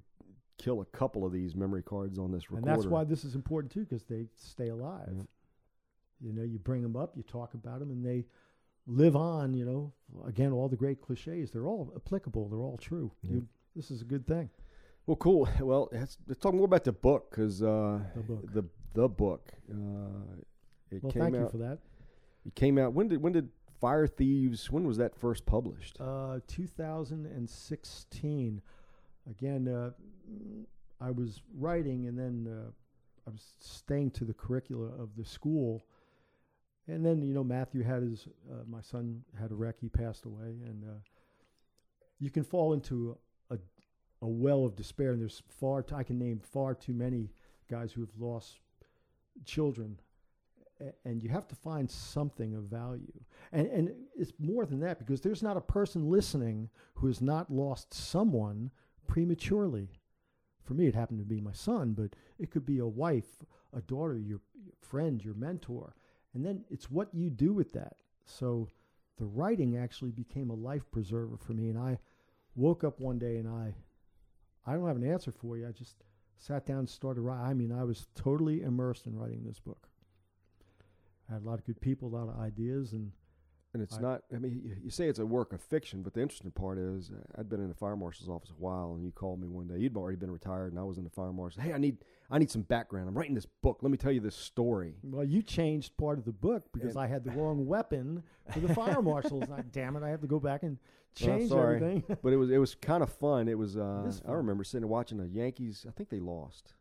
kill a couple of these memory cards on this recorder. And that's why this is important too, because they stay alive. Yeah. You know, you bring them up, you talk about them, and they live on. You know, again, all the great cliches, they're all applicable, they're all true. Yeah. You, this is a good thing. Well, cool. [laughs] Well, let's, let's talk more about the book because uh, The book. the the book. Uh, it Well, came thank you out. for that. It came out. When did when did Fire Thieves? When was that first published? Uh, 2016. Again, uh, I was writing, and then uh, I was staying to the curricula of the school. And then, you know, Matthew had his, uh, my son had a wreck. He passed away. And uh, you can fall into a, a well of despair. And there's far, t- I can name far too many guys who have lost children. And you have to find something of value. And, and it's more than that because there's not a person listening who has not lost someone prematurely. For me, it happened to be my son, but it could be a wife, a daughter, your friend, your mentor. And then it's what you do with that. So the writing actually became a life preserver for me. And I woke up one day and I, I don't have an answer for you. I just sat down and started writing. I mean, I was totally immersed in writing this book. I had a lot of good people, a lot of ideas, and And it's I- not. I mean, you, you say it's a work of fiction, but the interesting part is, uh, I'd been in the fire marshal's office a while, and you called me one day. You'd already been retired, and I was in the fire marshal. Hey, I need, I need some background. I'm writing this book. Let me tell you this story. Well, you changed part of the book because And- I had the wrong [laughs] weapon for the fire marshals. I, damn it, I have to go back and [laughs] Well, change sorry. everything. but it was, it was kind of fun. It was. Uh, It is I remember sitting and watching the Yankees. I think they lost.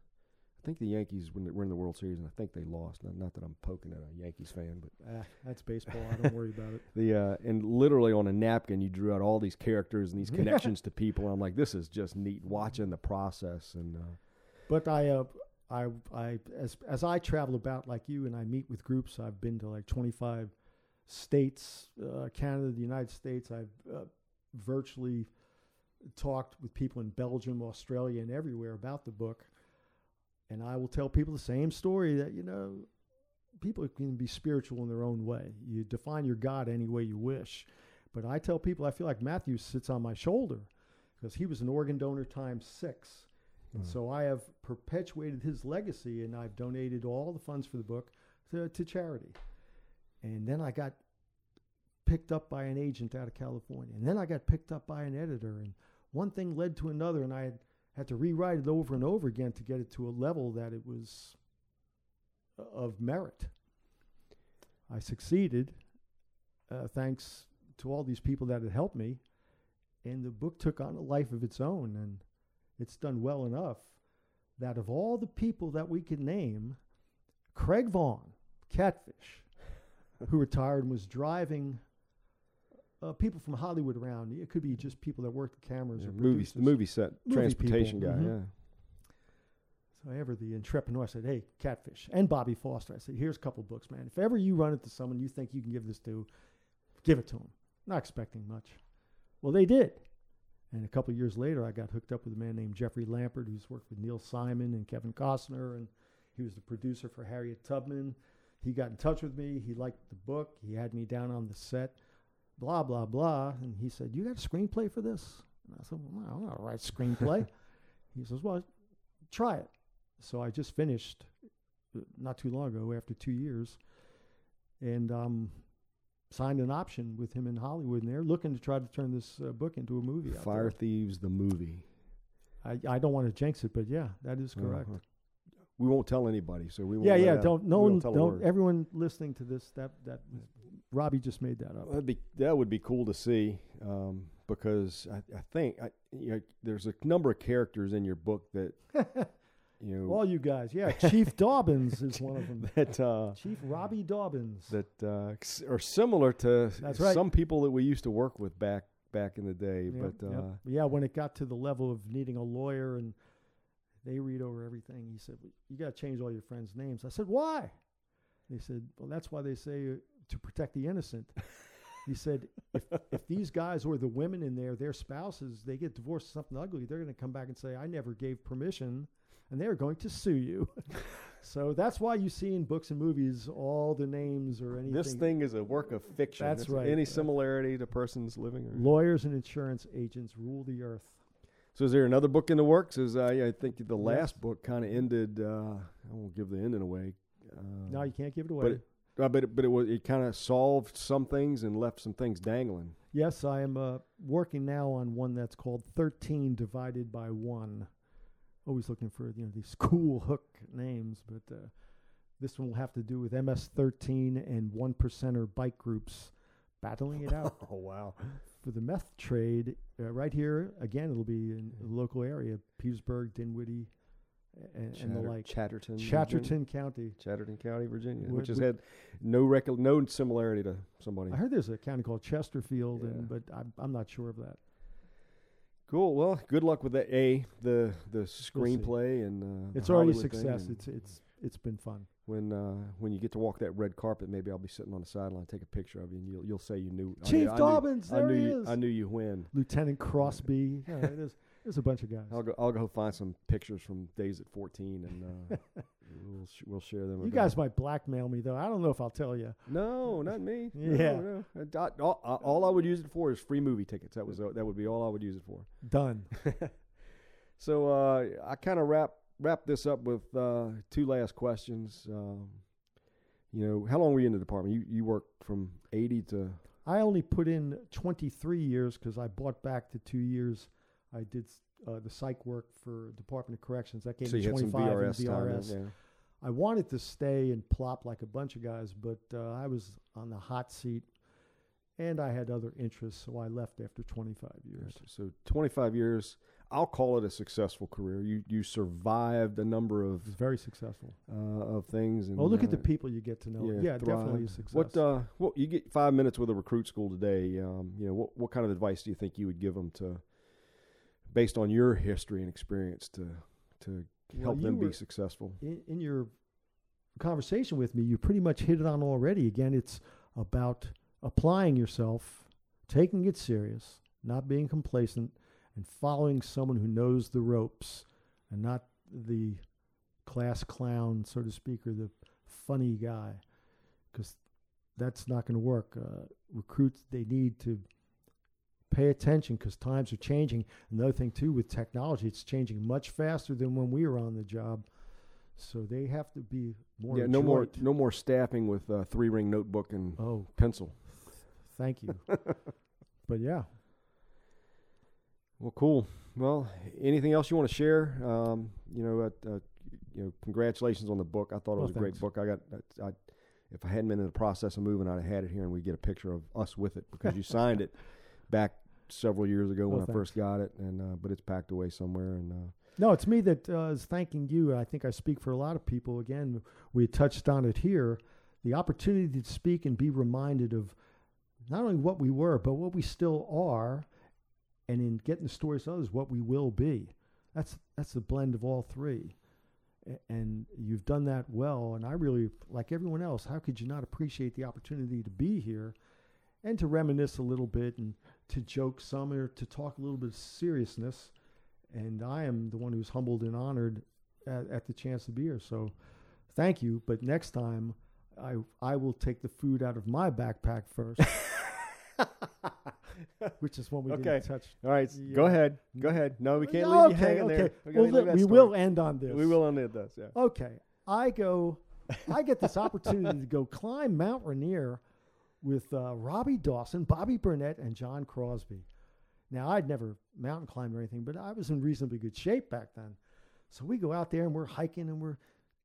I think the Yankees when were in the World Series, and I think they lost. Not, not that I'm poking at a Yankees fan, but ah, that's baseball. I don't worry about it. [laughs] the uh, and literally on a napkin you drew out all these characters and these [laughs] connections to people. I'm like, this is just neat watching the process and. Uh, But I, uh, I, I, as as I travel about like you, and I meet with groups. I've been to like 25 states, uh, Canada, the United States. I've uh, virtually talked with people in Belgium, Australia, and everywhere about the book. And I will tell people the same story that you know, people can be spiritual in their own way. You define your God any way you wish. But I tell people I feel like Matthew sits on my shoulder because he was an organ donor times six. And Mm. so I have perpetuated his legacy and I've donated all the funds for the book to, to charity. And then I got picked up by an agent out of California. And then I got picked up by an editor. And one thing led to another. And I had, had to rewrite it over and over again to get it to a level that it was uh, of merit. I succeeded uh, thanks to all these people that had helped me. And the book took on a life of its own. And it's done well enough that of all the people that we could name, Craig Vaughn, Catfish, who retired and was driving uh, people from Hollywood around. It could be just people that work the cameras yeah, or movies, producers. movie set, Movie transportation people, guy. mhm. Yeah. So ever the entrepreneur I said, "Hey, Catfish and Bobby Foster." I said, "Here's a couple books, man. If ever you run into someone you think you can give this to, give it to them. Not expecting much." Well, they did. And a couple of years later, I got hooked up with a man named Jeffrey Lampert, who's worked with Neil Simon and Kevin Costner, and he was the producer for Harriet Tubman. He got in touch with me. He liked the book. He had me down on the set. Blah blah blah. And he said, "You got a screenplay for this?" And I said, "Well, I don't write screenplay." [laughs] he says, "Well, try it." So I just finished uh, not too long ago, after two years, and um, signed an option with him in Hollywood, and they're looking to try to turn this uh, book into a movie. Fire. Thieves, the movie. I, I don't want to jinx it, but yeah, that is correct. Uh, we won't tell anybody, so we won't. yeah, yeah. Don't no one won't tell a don't everyone listening to this that that Robbie just made that up. That'd be that would be cool to see um, because I, I think I, you know, there's a number of characters in your book that [laughs] you know All you guys, yeah. Chief [laughs] Dobbins is one of them. that uh, Chief Robbie Dobbins. that uh, are similar to That's right. some people that we used to work with back back in the day. Yep, but uh, yep. yeah, when it got to the level of needing a lawyer and they read over everything, he said, well, "You got to change all your friends' names." I said, "Why?" He said, "Well, that's why they say to protect the innocent." he said, if, "If these guys or the women in there, their spouses, they get divorced, something ugly, they're going to come back and say, "I never gave permission," and they're going to sue you." [laughs] so that's why you see in books and movies all the names or anything. this thing is a work of fiction. That's right. Any Uh, similarity to persons living or Lawyers and insurance agents rule the earth. So is there another book in the works? Is uh, yeah, I think the Yes. last book kind of ended. Uh, I won't give the ending away. Uh, No, you can't give it away. but it, uh, but it, but it was it kind of solved some things and left some things dangling. yes, I am uh, working now on one that's called 13 divided by 1. Always looking for you know these [laughs] cool hook names, but uh, this one will have to do with MS-13 and one percenter bike groups battling it out [laughs] Oh wow! for the meth trade uh, right here. Again, it'll be in the local area, Petersburg, Dinwiddie, and, and the like. Chatterton, Virginia. Chatterton County. Chatterton County, Virginia, which has had no rec- no similarity to somebody. I heard there's a county called Chesterfield, Yeah. and but I'm, I'm not sure of that. Cool. Well, good luck with that. A the the screenplay and uh, It's already a success. It's it's it's been fun. when uh, when you get to walk that red carpet, maybe I'll be sitting on the sideline, take a picture of you, and you'll you'll say you knew. I knew- Chief I knew- Dobbins, I there knew he you, is. I knew you when. Lieutenant Crosby. yeah, there's [laughs] there's a bunch of guys. I'll go. I'll go find some pictures from days at 14, and uh, [laughs] we'll sh- we'll share them. You guys might blackmail me though. I don't know if I'll tell you. No, not me. [laughs] Yeah. No, no. I- all, I- all I would use it for is free movie tickets. That was that would be all I would use it for. Done. [laughs] So uh, I kind of wrap wrap this up with uh, two last questions. Um, you know, how long were you in the department? You you worked from 80 to I only put in 23 years because I bought back the two years I did uh, the psych work for Department of Corrections. That gave so me you had some 25 in VRS time. Then, I wanted to stay and plop like a bunch of guys, but uh, I was on the hot seat, and I had other interests, so I left after 25 years. So 25 years. I'll call it a successful career. You you survived a number of very successful. uh, of things. And, Oh, look at the uh, people you get to know. yeah, Yeah, definitely a success. What uh, what you get five minutes with a recruit school today? Um, you know, what what kind of advice do you think you would give them to, based on your history and experience, to to Well, help them be successful? in, in your conversation with me, you pretty much hit it on already. Again, it's about applying yourself, taking it serious, not being complacent, and following someone who knows the ropes and not the class clown, so to speak, or the funny guy, because that's not going to work. Uh, recruits, they need to pay attention because times are changing. Another thing, too, with technology, it's changing much faster than when we were on the job. So they have to be more. yeah, no more no more staffing with uh, three ring notebook and Oh, pencil. thank you. [laughs] but yeah, Well, cool. Well, anything else you want to share? Um, you know, uh, uh, you know, congratulations on the book. I thought it Oh, was a great book. I got, I, I, if I hadn't been in the process of moving, I'd have had it here, and we'd get a picture of us with it because you signed it [laughs] back several years ago when Oh, I first got it, and uh, but it's packed away somewhere. And uh, no, it's me that uh, is thanking you. I think I speak for a lot of people. Again, we touched on it here. The opportunity to speak and be reminded of not only what we were, but what we still are, and in getting the stories to others, what we will be. That's that's the blend of all three, and you've done that well. And I really, like everyone else, how could you not appreciate the opportunity to be here, and to reminisce a little bit, and to joke some, or to talk a little bit of seriousness. And I am the one who's humbled and honored at, at the chance to be here. So, thank you. But next time, I I will take the food out of my backpack first. [laughs] which is one we Okay. didn't touch. all right, s- go ahead, go ahead. No, we can't Yeah, leave you hanging okay. there. We, Well, we story. will end on this. We will end on this. Yeah. Okay. I go, I get this opportunity to go climb Mount Rainier with uh, Robbie Dawson, Bobby Burnett, and John Crosby. Now, I'd never mountain climbed or anything, but I was in reasonably good shape back then. So we go out there and we're hiking and we're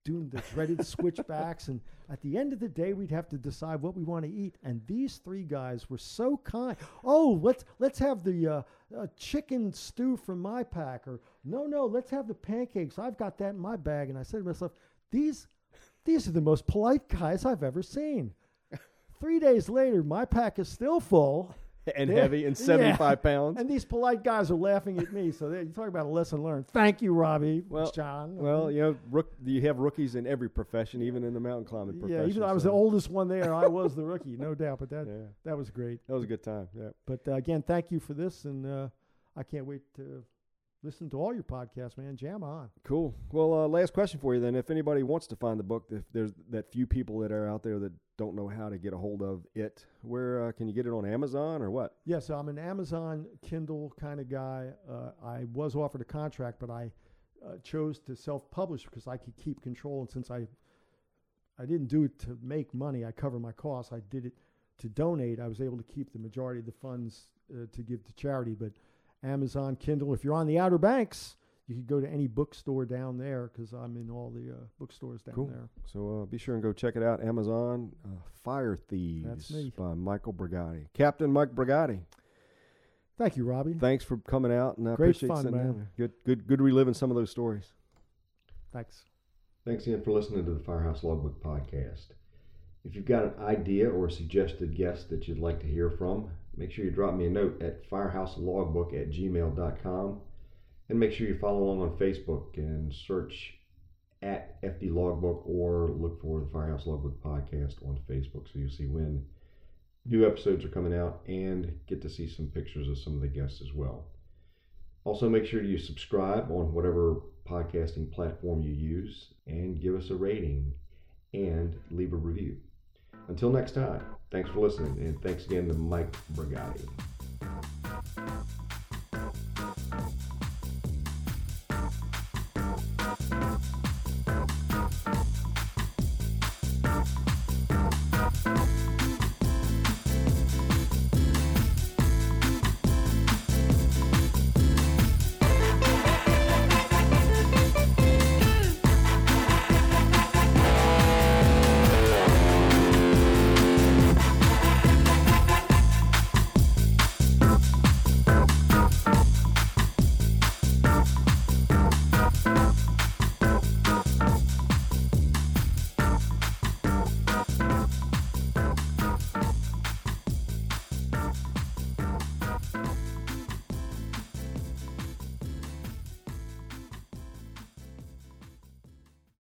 doing the dreaded [laughs] switchbacks. And at the end of the day, we'd have to decide what we want to eat. And these three guys were so kind. Oh, let's let's have the uh, uh, chicken stew from my pack, or no, no, let's have the pancakes. I've got that in my bag. And I said to myself, these these are the most polite guys I've ever seen. Three days later, my pack is still full. [laughs] and Yeah. heavy and Yeah. 75 pounds. And these polite guys are laughing at me. So you talk about a lesson learned. Thank you, Robbie. Well- John. Well, you know, rook, you have rookies in every profession, even in the mountain climbing profession. yeah, even though I was the oldest one there, I was the rookie, no doubt. But that Yeah, that was great. that was a good time. Yeah. But uh, again, thank you for this, and uh, I can't wait to listen to all your podcasts, man. Jam on. Cool. Well, uh, last question for you then. If anybody wants to find the book, if there's that few people that are out there that don't know how to get a hold of it, where uh, can you get it on Amazon or what? Yes, I'm an Amazon Kindle kind of guy. Uh, I was offered a contract, but I uh, chose to self-publish because I could keep control. And since I I didn't do it to make money, I cover my costs. I did it to donate. I was able to keep the majority of the funds uh, to give to charity. But Amazon Kindle, if you're on the Outer Banks, you could go to any bookstore down there because I'm in all the uh, bookstores down Cool. there. So uh, be sure and go check it out. Amazon uh, Fire Thieves That's me. by Michael Brigati. Captain Mike Brigati. Thank you, Robbie. Thanks for coming out, and I Great appreciate fun, sitting man. down there. Good, good, good reliving some of those stories. Thanks. Thanks again for listening to the Firehouse Logbook podcast. If you've got an idea or a suggested guest that you'd like to hear from, make sure you drop me a note at firehouselogbook at gmail.com and make sure you follow along on Facebook and search at FD Logbook or look for the Firehouse Logbook podcast on Facebook so you'll see when new episodes are coming out and get to see some pictures of some of the guests as well. Also, make sure you subscribe on whatever podcasting platform you use and give us a rating and leave a review. Until next time, thanks for listening and thanks again to Mike Brigati.